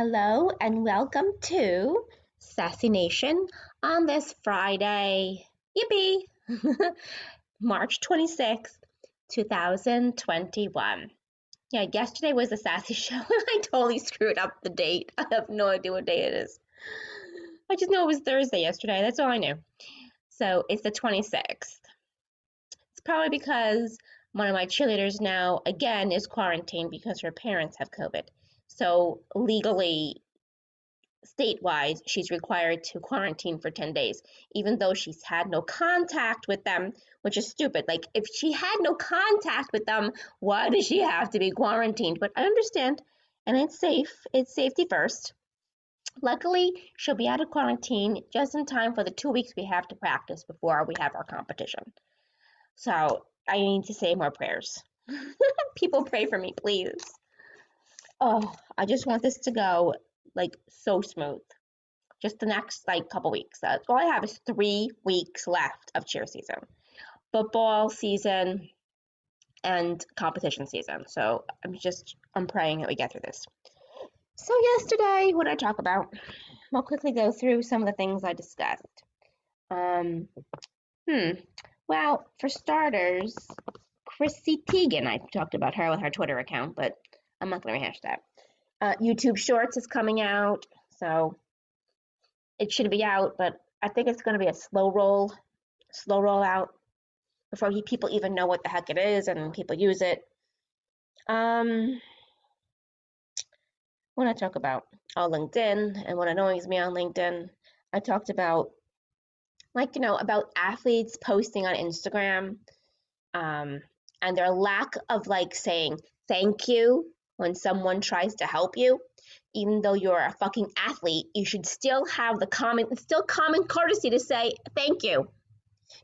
Hello and welcome to Sassy Nation on this Friday. Yippee! March 26th, 2021. Yeah, yesterday was the Sassy show and I totally screwed up the date. I have no idea what day it is. I just know it was Thursday yesterday. That's all I knew. So it's the 26th. It's probably because one of my cheerleaders now, again, is quarantined because her parents have COVID. So legally, statewide, she's required to quarantine for 10 days, even though she's had no contact with them, which is stupid. Like, if she had no contact with them, why does she have to be quarantined? But I understand, and it's safe. It's safety first. Luckily, she'll be out of quarantine just in time for the two weeks we have to practice before we have our competition. So I need to say more prayers. People pray for me, please. Oh, I just want this to go like so smooth. Just the next like couple weeks. That's all I have is three weeks left of cheer season, football season, and competition season. So I'm just I'm praying that we get through this. So yesterday, what did I talk about? I'll quickly go through some of the things I discussed. Um, hmm. Well, for starters, Chrissy Teigen. I talked about her with her Twitter account, but I'm not going to rehash that. Uh, YouTube Shorts is coming out, so it should be out, but I think it's going to be a slow roll, slow roll out before he, people even know what the heck it is and people use it. Um, what I talk about? Oh, LinkedIn and what annoys me on LinkedIn. I talked about, like, you know, about athletes posting on Instagram um, and their lack of like saying thank you when someone tries to help you. Even though you're a fucking athlete, you should still have the common, still common courtesy to say thank you.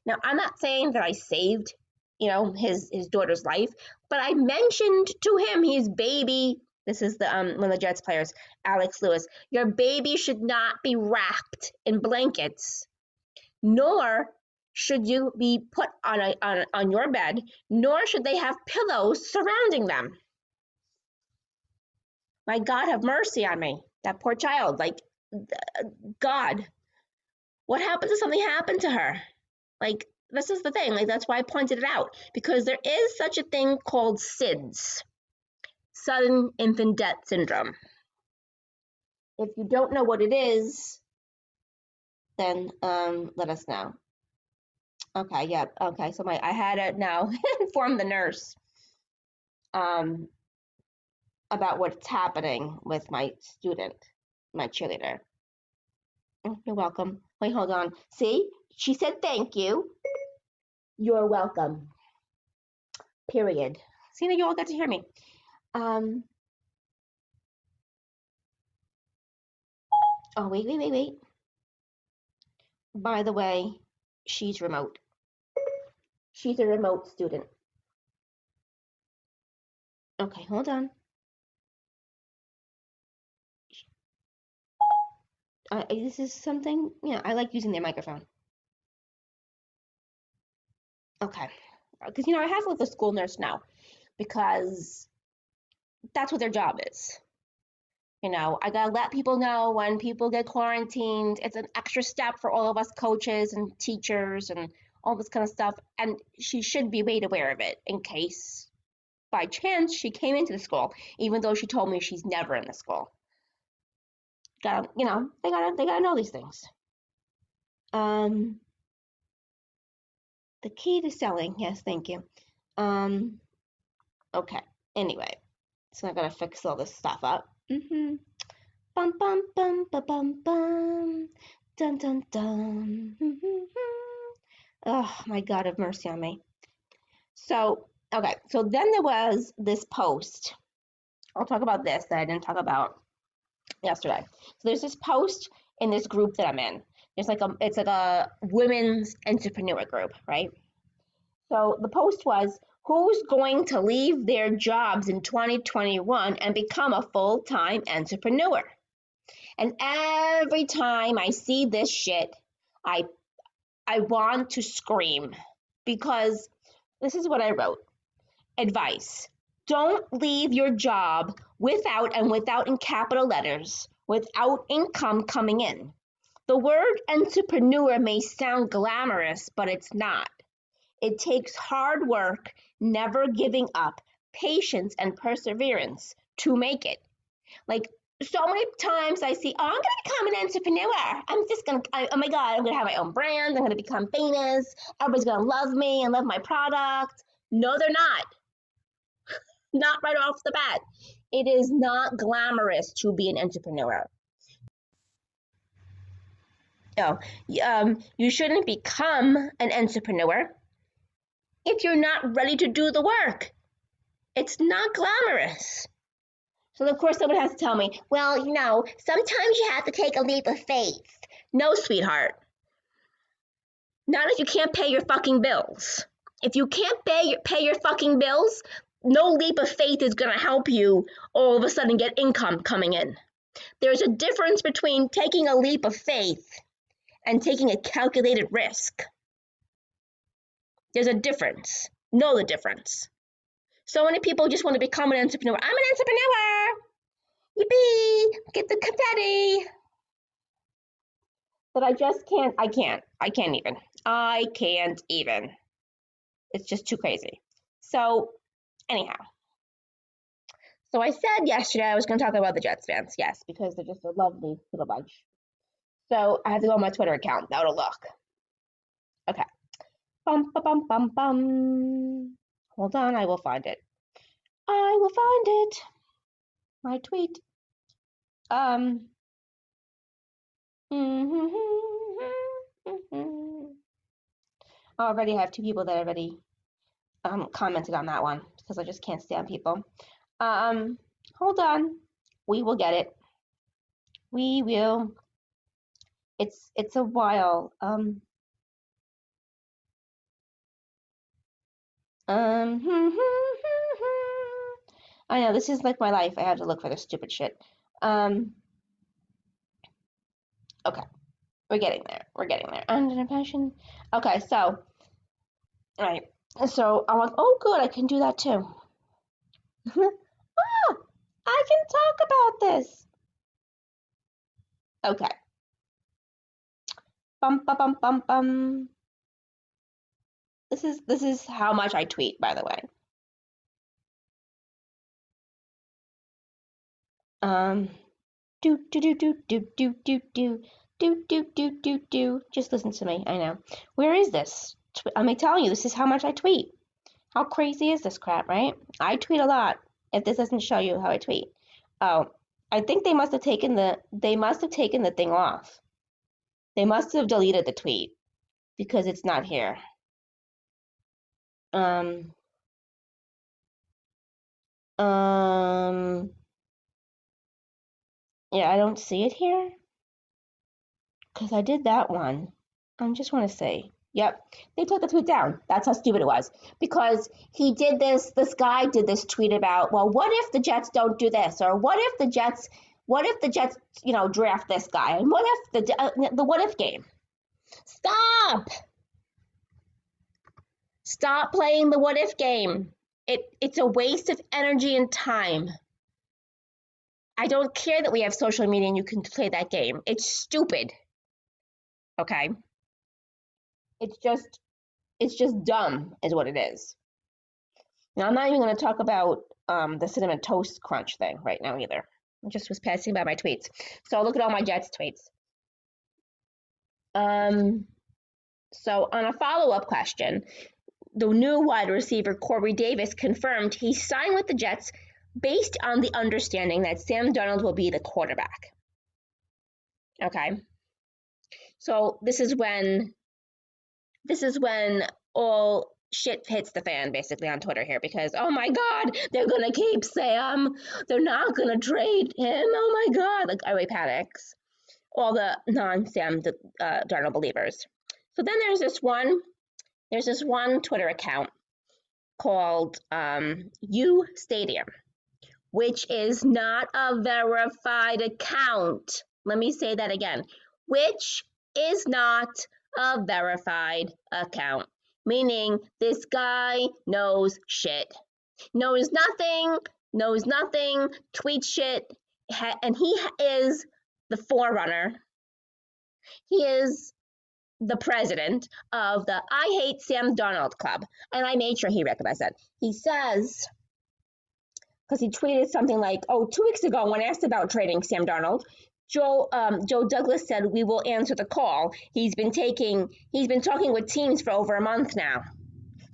Now, I'm not saying that I saved, you know, his his daughter's life, but I mentioned to him his baby. This is the um one of the Jets players, Alex Lewis. Your baby should not be wrapped in blankets, nor should you be put on a on, on your bed, nor should they have pillows surrounding them. My God, have mercy on me. That poor child. Like, God, what happens if something happened to her? Like, this is the thing. Like, that's why I pointed it out because there is such a thing called SIDS, sudden infant death syndrome. If you don't know what it is, then um, let us know. Okay, yeah, okay. So my I had to now inform the nurse. Um, about what's happening with my student, my cheerleader. Oh, you're welcome. Wait, hold on. See, she said thank you. You're welcome. Period. See, you all got to hear me. Um. Oh, wait, wait, wait, wait. By the way, she's remote. She's a remote student. Okay, hold on. Uh, this is something, you know, I like using their microphone. Okay. Because, you know, I have with a school nurse now because that's what their job is. You know, I gotta let people know when people get quarantined. It's an extra step for all of us coaches and teachers and all this kind of stuff. And she should be made aware of it in case by chance she came into the school, even though she told me she's never in the school gotta, you know, they gotta they gotta know these things. Um, the key to selling, yes, thank you. Um, okay. Anyway, so I gotta fix all this stuff up. Mm-hmm. Bum bum bum bum bum bum. Dun dun dun. Mm-hmm. Oh my God, have mercy on me. So okay, so then there was this post. I'll talk about this that I didn't talk about yesterday. So there's this post in this group that I'm in. It's like a it's like a women's entrepreneur group, right? So the post was who's going to leave their jobs in 2021 and become a full-time entrepreneur? And every time I see this shit, I I want to scream because this is what I wrote. Advice. Don't leave your job without, and without in capital letters, without income coming in. The word entrepreneur may sound glamorous, but it's not. It takes hard work, never giving up, patience, and perseverance to make it. Like so many times I see, oh, I'm going to become an entrepreneur. I'm just going to, oh my God, I'm going to have my own brand. I'm going to become famous. Everybody's going to love me and love my product. No, they're not. not right off the bat. It is not glamorous to be an entrepreneur. No, um, you shouldn't become an entrepreneur if you're not ready to do the work. It's not glamorous. So of course someone has to tell me, well, you know, sometimes you have to take a leap of faith. No, sweetheart. Not if you can't pay your fucking bills. If you can't pay your, pay your fucking bills, no leap of faith is going to help you all of a sudden get income coming in. There's a difference between taking a leap of faith and taking a calculated risk. There's a difference. Know the difference. So many people just want to become an entrepreneur. I'm an entrepreneur. Yippee! Get the confetti. But I just can't. I can't. I can't even. I can't even. It's just too crazy. So, anyhow. So I said yesterday I was going to talk about the Jets fans. Yes, because they're just a lovely little bunch. So I have to go on my Twitter account to look. Okay. Bum, bum, bum, bum. Hold on, I will find it. I will find it. My tweet. Um. I already have two people that already um, commented on that one because I just can't stand people. Um, hold on. We will get it. We will. It's it's a while. Um, Um, I know this is like my life. I have to look for this stupid shit. Um, okay, we're getting there. We're getting there. Under passion. Okay, so, all right. So I'm like, oh, good, I can do that too. ah, I can talk about this. Okay. Bum, bum, bum, bum, bum. This is this is how much I tweet, by the way. Um, do do do do do do do do do do do do do. Just listen to me. I know. Where is this? I'm telling you, this is how much I tweet. How crazy is this crap, right? I tweet a lot. If this doesn't show you how I tweet, oh, I think they must have taken the they must have taken the thing off. They must have deleted the tweet because it's not here. Um, um, yeah, I don't see it here because I did that one. I just want to say, yep, they took the tweet down. That's how stupid it was because he did this. This guy did this tweet about, well, what if the Jets don't do this, or what if the Jets, what if the Jets, you know, draft this guy, and what if the uh, the what if game? Stop. Stop playing the what if game. It, it's a waste of energy and time. I don't care that we have social media and you can play that game. It's stupid. Okay? It's just it's just dumb is what it is. Now I'm not even going to talk about um, the cinnamon toast crunch thing right now either. I just was passing by my tweets. So look at all my Jets tweets. Um so on a follow-up question, the new wide receiver Corey Davis confirmed he signed with the Jets based on the understanding that Sam Darnold will be the quarterback. Okay. So this is when this is when all shit hits the fan basically on Twitter here because oh my god, they're gonna keep Sam. They're not gonna trade him. Oh my god, like everybody panics. All the non-Sam uh, Darnold believers. So then there's this one there's this one Twitter account called um, U Stadium, which is not a verified account. Let me say that again, which is not a verified account, meaning this guy knows shit. knows nothing, knows nothing, tweets shit, and he is the forerunner. He is the president of the I Hate Sam Darnold Club. And I made sure he recognized that. He says, because he tweeted something like, oh, two weeks ago when asked about trading Sam Darnold, Joe um, Joe Douglas said we will answer the call. He's been taking he's been talking with teams for over a month now.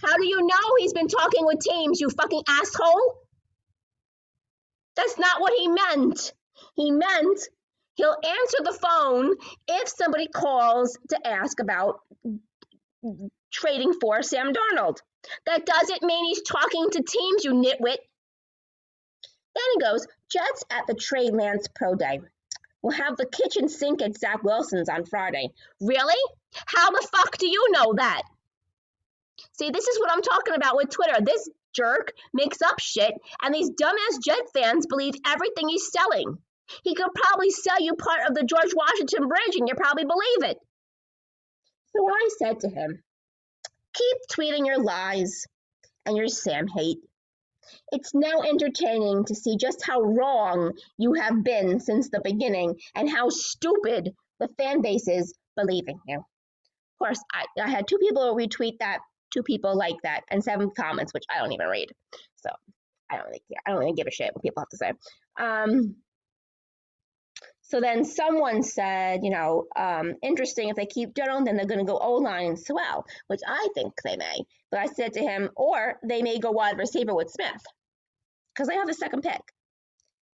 How do you know he's been talking with teams, you fucking asshole? That's not what he meant. He meant he'll answer the phone if somebody calls to ask about trading for Sam Darnold. That doesn't mean he's talking to teams, you nitwit. Then he goes, Jets at the Trey Lance Pro Day. We'll have the kitchen sink at Zach Wilson's on Friday. Really? How the fuck do you know that? See, this is what I'm talking about with Twitter. This jerk makes up shit, and these dumbass Jet fans believe everything he's selling. He could probably sell you part of the George Washington Bridge, and you probably believe it. So I said to him, Keep tweeting your lies and your Sam hate. It's now entertaining to see just how wrong you have been since the beginning and how stupid the fan base is believing you. Of course, I, I had two people retweet that, two people like that, and seven comments, which I don't even read. So I don't really care. I don't really give a shit what people have to say. Um, so then someone said, you know, um, interesting, if they keep Darnold, then they're going to go O line as well, which I think they may. But I said to him, or they may go wide receiver with Smith because they have the second pick.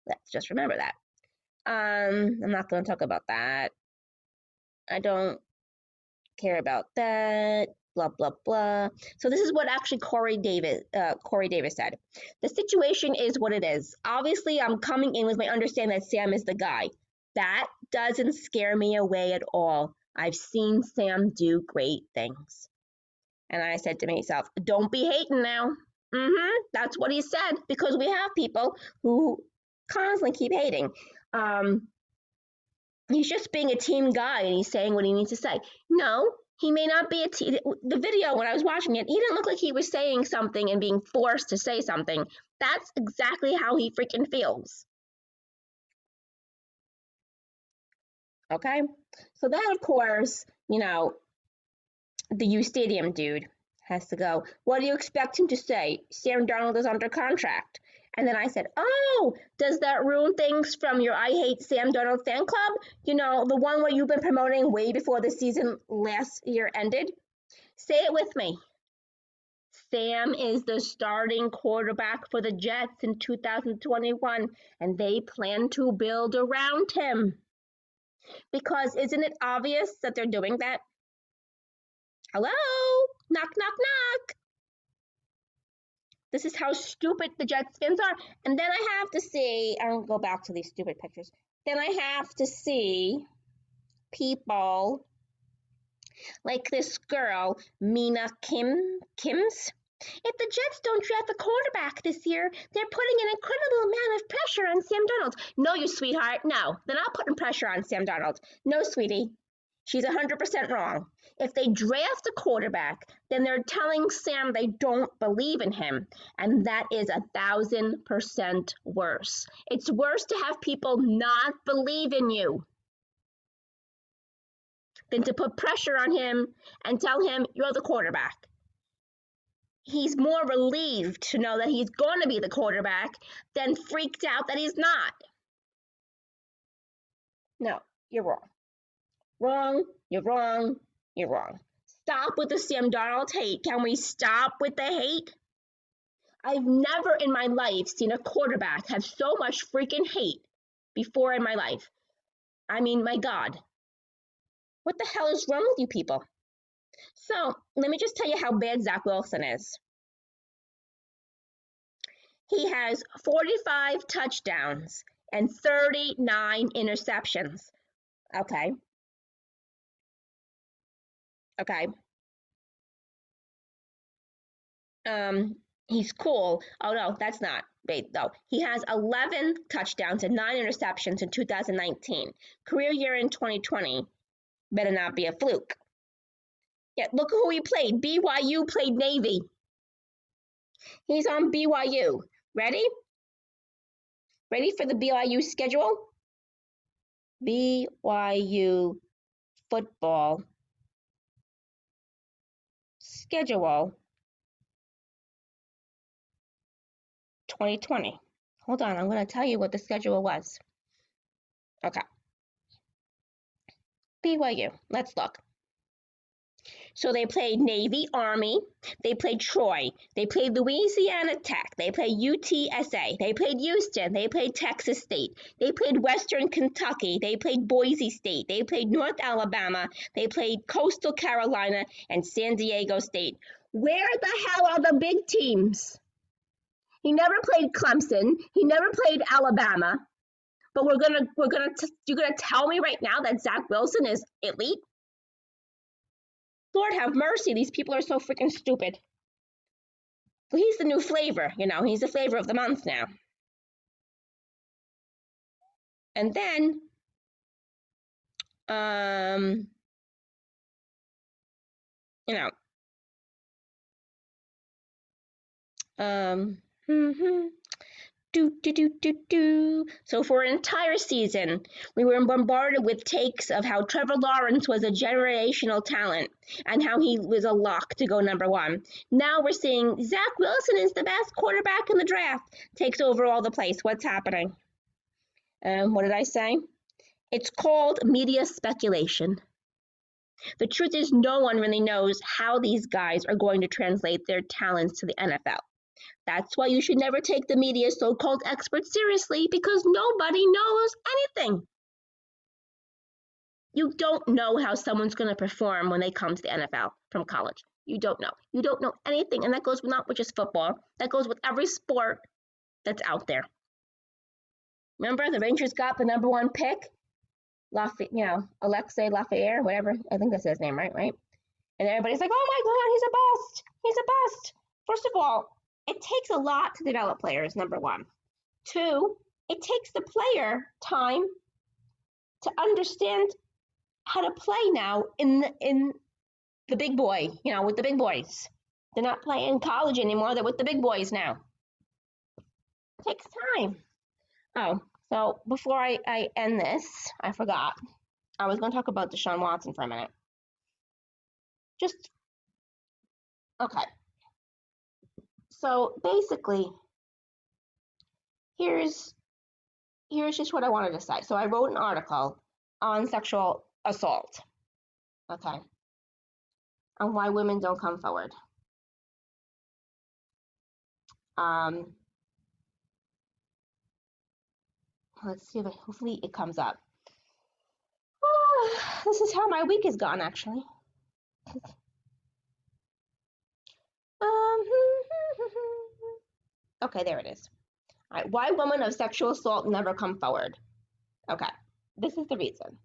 Let's just remember that. Um, I'm not going to talk about that. I don't care about that. Blah blah blah. So this is what actually Corey Davis, uh, Corey Davis said. The situation is what it is. Obviously, I'm coming in with my understanding that Sam is the guy. That doesn't scare me away at all. I've seen Sam do great things. And I said to myself, don't be hating now. Mm-hmm. That's what he said because we have people who constantly keep hating. Um, he's just being a team guy and he's saying what he needs to say. No, he may not be a team. The video when I was watching it, he didn't look like he was saying something and being forced to say something. That's exactly how he freaking feels. Okay. So then, of course, you know, the U Stadium dude has to go. What do you expect him to say? Sam Darnold is under contract. And then I said, Oh, does that ruin things from your I Hate Sam Darnold fan club? You know, the one where you've been promoting way before the season last year ended? Say it with me. Sam is the starting quarterback for the Jets in 2021, and they plan to build around him. Because isn't it obvious that they're doing that? Hello? Knock, knock, knock. This is how stupid the Jets fans are. And then I have to see, I'll go back to these stupid pictures. Then I have to see people like this girl, Mina Kim Kims. If the Jets don't draft a quarterback this year, they're putting an incredible amount of pressure on Sam Darnold. No, you sweetheart. No, they're not putting pressure on Sam Darnold. No, sweetie. She's 100% wrong. If they draft a quarterback, then they're telling Sam they don't believe in him. And that is a thousand percent worse. It's worse to have people not believe in you than to put pressure on him and tell him you're the quarterback he's more relieved to know that he's going to be the quarterback than freaked out that he's not. No, you're wrong. Wrong, you're wrong, you're wrong. Stop with the Sam Darnold hate. Can we stop with the hate? I've never in my life seen a quarterback have so much freaking hate before in my life. I mean, my God. What the hell is wrong with you people? So let me just tell you how bad Zach Wilson is. He has 45 touchdowns and 39 interceptions. Okay. Okay. Um, he's cool. Oh no, that's not. Wait, though. He has 11 touchdowns and 9 interceptions in 2019. Career year in 2020 better not be a fluke. Yeah, look who he played. BYU played Navy. He's on BYU. Ready? Ready for the BYU schedule? BYU football schedule 2020. Hold on, I'm going to tell you what the schedule was. Okay. BYU, let's look. So they played Navy, Army, they played Troy, they played Louisiana Tech, they played UTSA, they played Houston, they played Texas State, they played Western Kentucky, they played Boise State, they played North Alabama, they played Coastal Carolina, and San Diego State. Where the hell are the big teams? He never played Clemson, he never played Alabama. But we're gonna we're gonna you're gonna tell me right now that Zach Wilson is elite? Lord have mercy, these people are so freaking stupid. He's the new flavor, you know, he's the flavor of the month now. And then, um, you know, um, mm-hmm. Do, do, do, do, do. So for an entire season, we were bombarded with takes of how Trevor Lawrence was a generational talent and how he was a lock to go number one. Now we're seeing Zach Wilson is the best quarterback in the draft, takes over all the place. What's happening? Um, what did I say? It's called media speculation. The truth is, no one really knows how these guys are going to translate their talents to the NFL. That's why you should never take the media's so called experts seriously because nobody knows anything. You don't know how someone's going to perform when they come to the NFL from college. You don't know. You don't know anything. And that goes not with just football, that goes with every sport that's out there. Remember, the Rangers got the number one pick, Lafayette, you know, Alexei Lafayette, whatever. I think that's his name, right? Right? And everybody's like, oh my God, he's a bust. He's a bust. First of all, it takes a lot to develop players, number one. Two, it takes the player time to understand how to play now in the, in the big boy, you know, with the big boys. They're not playing college anymore, they're with the big boys now. It takes time. Oh, so before I, I end this, I forgot. I was going to talk about Deshaun Watson for a minute. Just, okay. So basically, here's here's just what I wanted to say. So I wrote an article on sexual assault. Okay. On why women don't come forward. Um, let's see if it, hopefully it comes up. This is how my week has gone actually. um, Okay, there it is. All right, why women of sexual assault never come forward? Okay, this is the reason.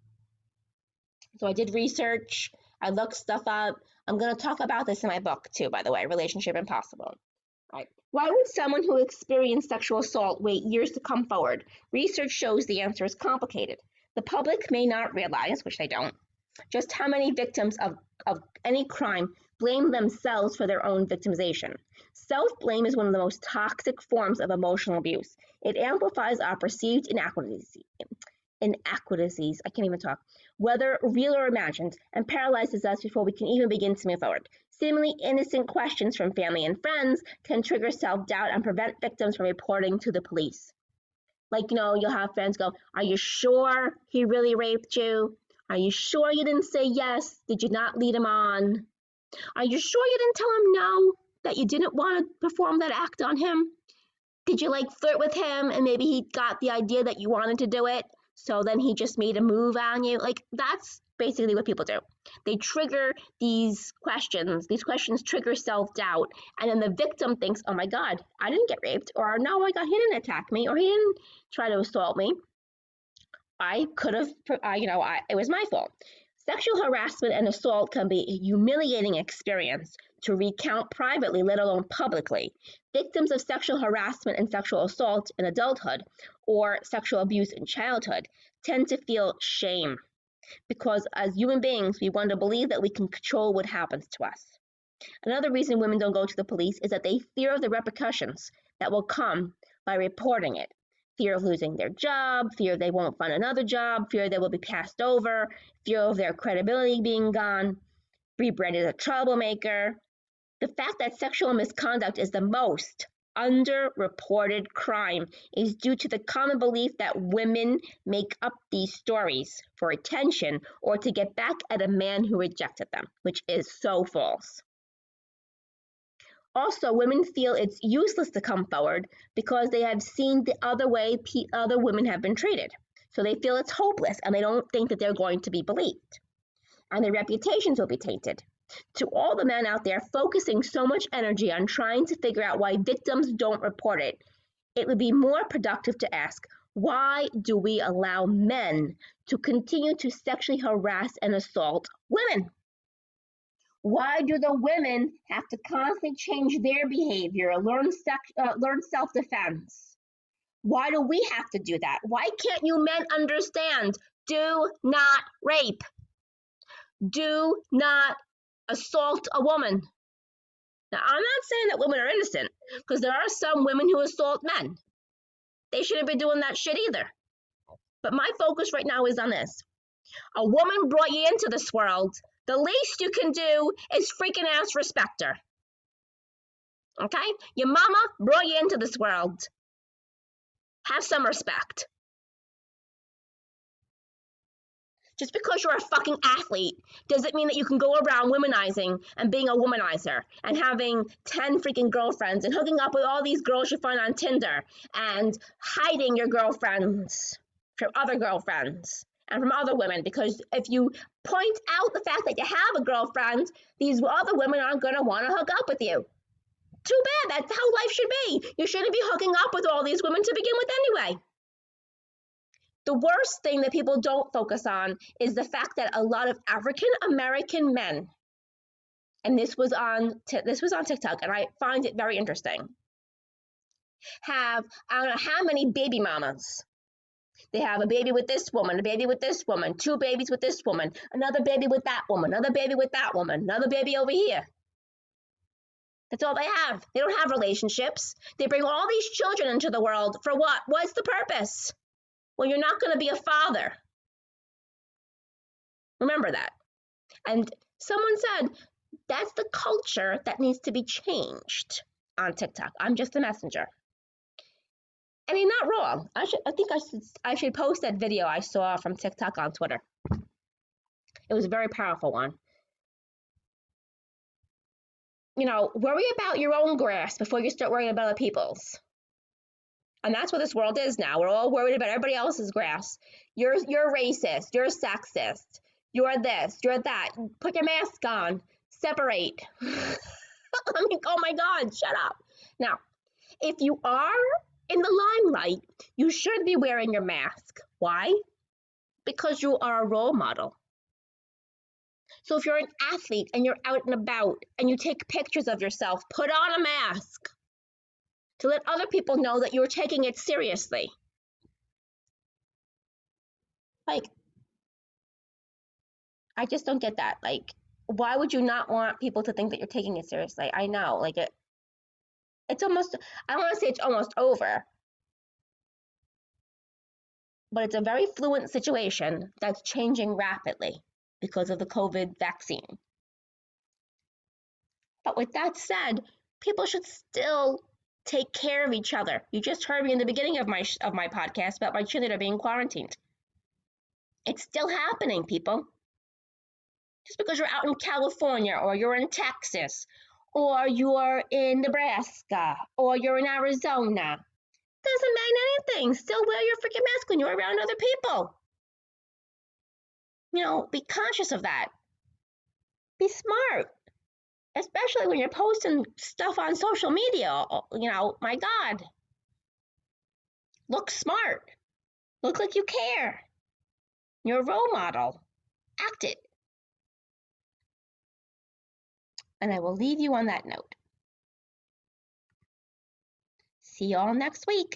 So I did research, I looked stuff up. I'm going to talk about this in my book too, by the way, Relationship Impossible. All right. Why would someone who experienced sexual assault wait years to come forward? Research shows the answer is complicated. The public may not realize, which they don't, just how many victims of, of any crime blame themselves for their own victimization. Self blame is one of the most toxic forms of emotional abuse. It amplifies our perceived inequities, inequities, I can't even talk, whether real or imagined, and paralyzes us before we can even begin to move forward. Seemingly innocent questions from family and friends can trigger self doubt and prevent victims from reporting to the police. Like, you know, you'll have friends go, Are you sure he really raped you? Are you sure you didn't say yes? Did you not lead him on? Are you sure you didn't tell him no? That you didn't want to perform that act on him? Did you like flirt with him and maybe he got the idea that you wanted to do it? So then he just made a move on you? Like that's basically what people do. They trigger these questions. These questions trigger self doubt. And then the victim thinks, oh my God, I didn't get raped. Or no, my God, he didn't attack me. Or he didn't try to assault me. I could have, you know, I, it was my fault. Sexual harassment and assault can be a humiliating experience to recount privately, let alone publicly. Victims of sexual harassment and sexual assault in adulthood or sexual abuse in childhood tend to feel shame because as human beings, we want to believe that we can control what happens to us. Another reason women don't go to the police is that they fear the repercussions that will come by reporting it. Fear of losing their job, fear they won't find another job, fear they will be passed over, fear of their credibility being gone, rebranded as a troublemaker. The fact that sexual misconduct is the most underreported crime is due to the common belief that women make up these stories for attention or to get back at a man who rejected them, which is so false. Also, women feel it's useless to come forward because they have seen the other way other women have been treated. So they feel it's hopeless and they don't think that they're going to be believed. And their reputations will be tainted. To all the men out there focusing so much energy on trying to figure out why victims don't report it, it would be more productive to ask why do we allow men to continue to sexually harass and assault women? Why do the women have to constantly change their behavior, learn, uh, learn self-defense? Why do we have to do that? Why can't you men understand? Do not rape. Do not assault a woman. Now, I'm not saying that women are innocent, because there are some women who assault men. They shouldn't be doing that shit either. But my focus right now is on this. A woman brought you into this world the least you can do is freaking ass respect her. Okay? Your mama brought you into this world. Have some respect. Just because you're a fucking athlete doesn't mean that you can go around womanizing and being a womanizer and having 10 freaking girlfriends and hooking up with all these girls you find on Tinder and hiding your girlfriends from other girlfriends and from other women because if you point out the fact that you have a girlfriend, these other women aren't going to want to hook up with you. Too bad. That's how life should be. You shouldn't be hooking up with all these women to begin with anyway. The worst thing that people don't focus on is the fact that a lot of African American men, and this was on this was on TikTok, and I find it very interesting, have I don't know how many baby mamas they have a baby with this woman, a baby with this woman, two babies with this woman, another baby with that woman, another baby with that woman, another baby over here. That's all they have. They don't have relationships. They bring all these children into the world for what? What's the purpose? Well, you're not going to be a father. Remember that. And someone said that's the culture that needs to be changed on TikTok. I'm just a messenger. And he's not wrong. I should I think I should I should post that video I saw from TikTok on Twitter. It was a very powerful one. You know, worry about your own grass before you start worrying about other people's. And that's what this world is now. We're all worried about everybody else's grass. You're you're racist, you're sexist, you're this, you're that. Put your mask on. Separate. I mean, oh my God, shut up. Now, if you are in the limelight, you should be wearing your mask. Why? Because you are a role model. So if you're an athlete and you're out and about and you take pictures of yourself, put on a mask to let other people know that you're taking it seriously. Like, I just don't get that. Like, why would you not want people to think that you're taking it seriously? I know, like it it's almost I don't want to say it's almost over. But it's a very fluent situation that's changing rapidly because of the COVID vaccine. But with that said, people should still take care of each other. You just heard me in the beginning of my of my podcast about my children are being quarantined. It's still happening, people. Just because you're out in California or you're in Texas or you're in Nebraska, or you're in Arizona. Doesn't mean anything. Still wear your freaking mask when you're around other people. You know, be conscious of that. Be smart. Especially when you're posting stuff on social media. You know, my God. Look smart. Look like you care. You're a role model. Act it. And I will leave you on that note. See you all next week.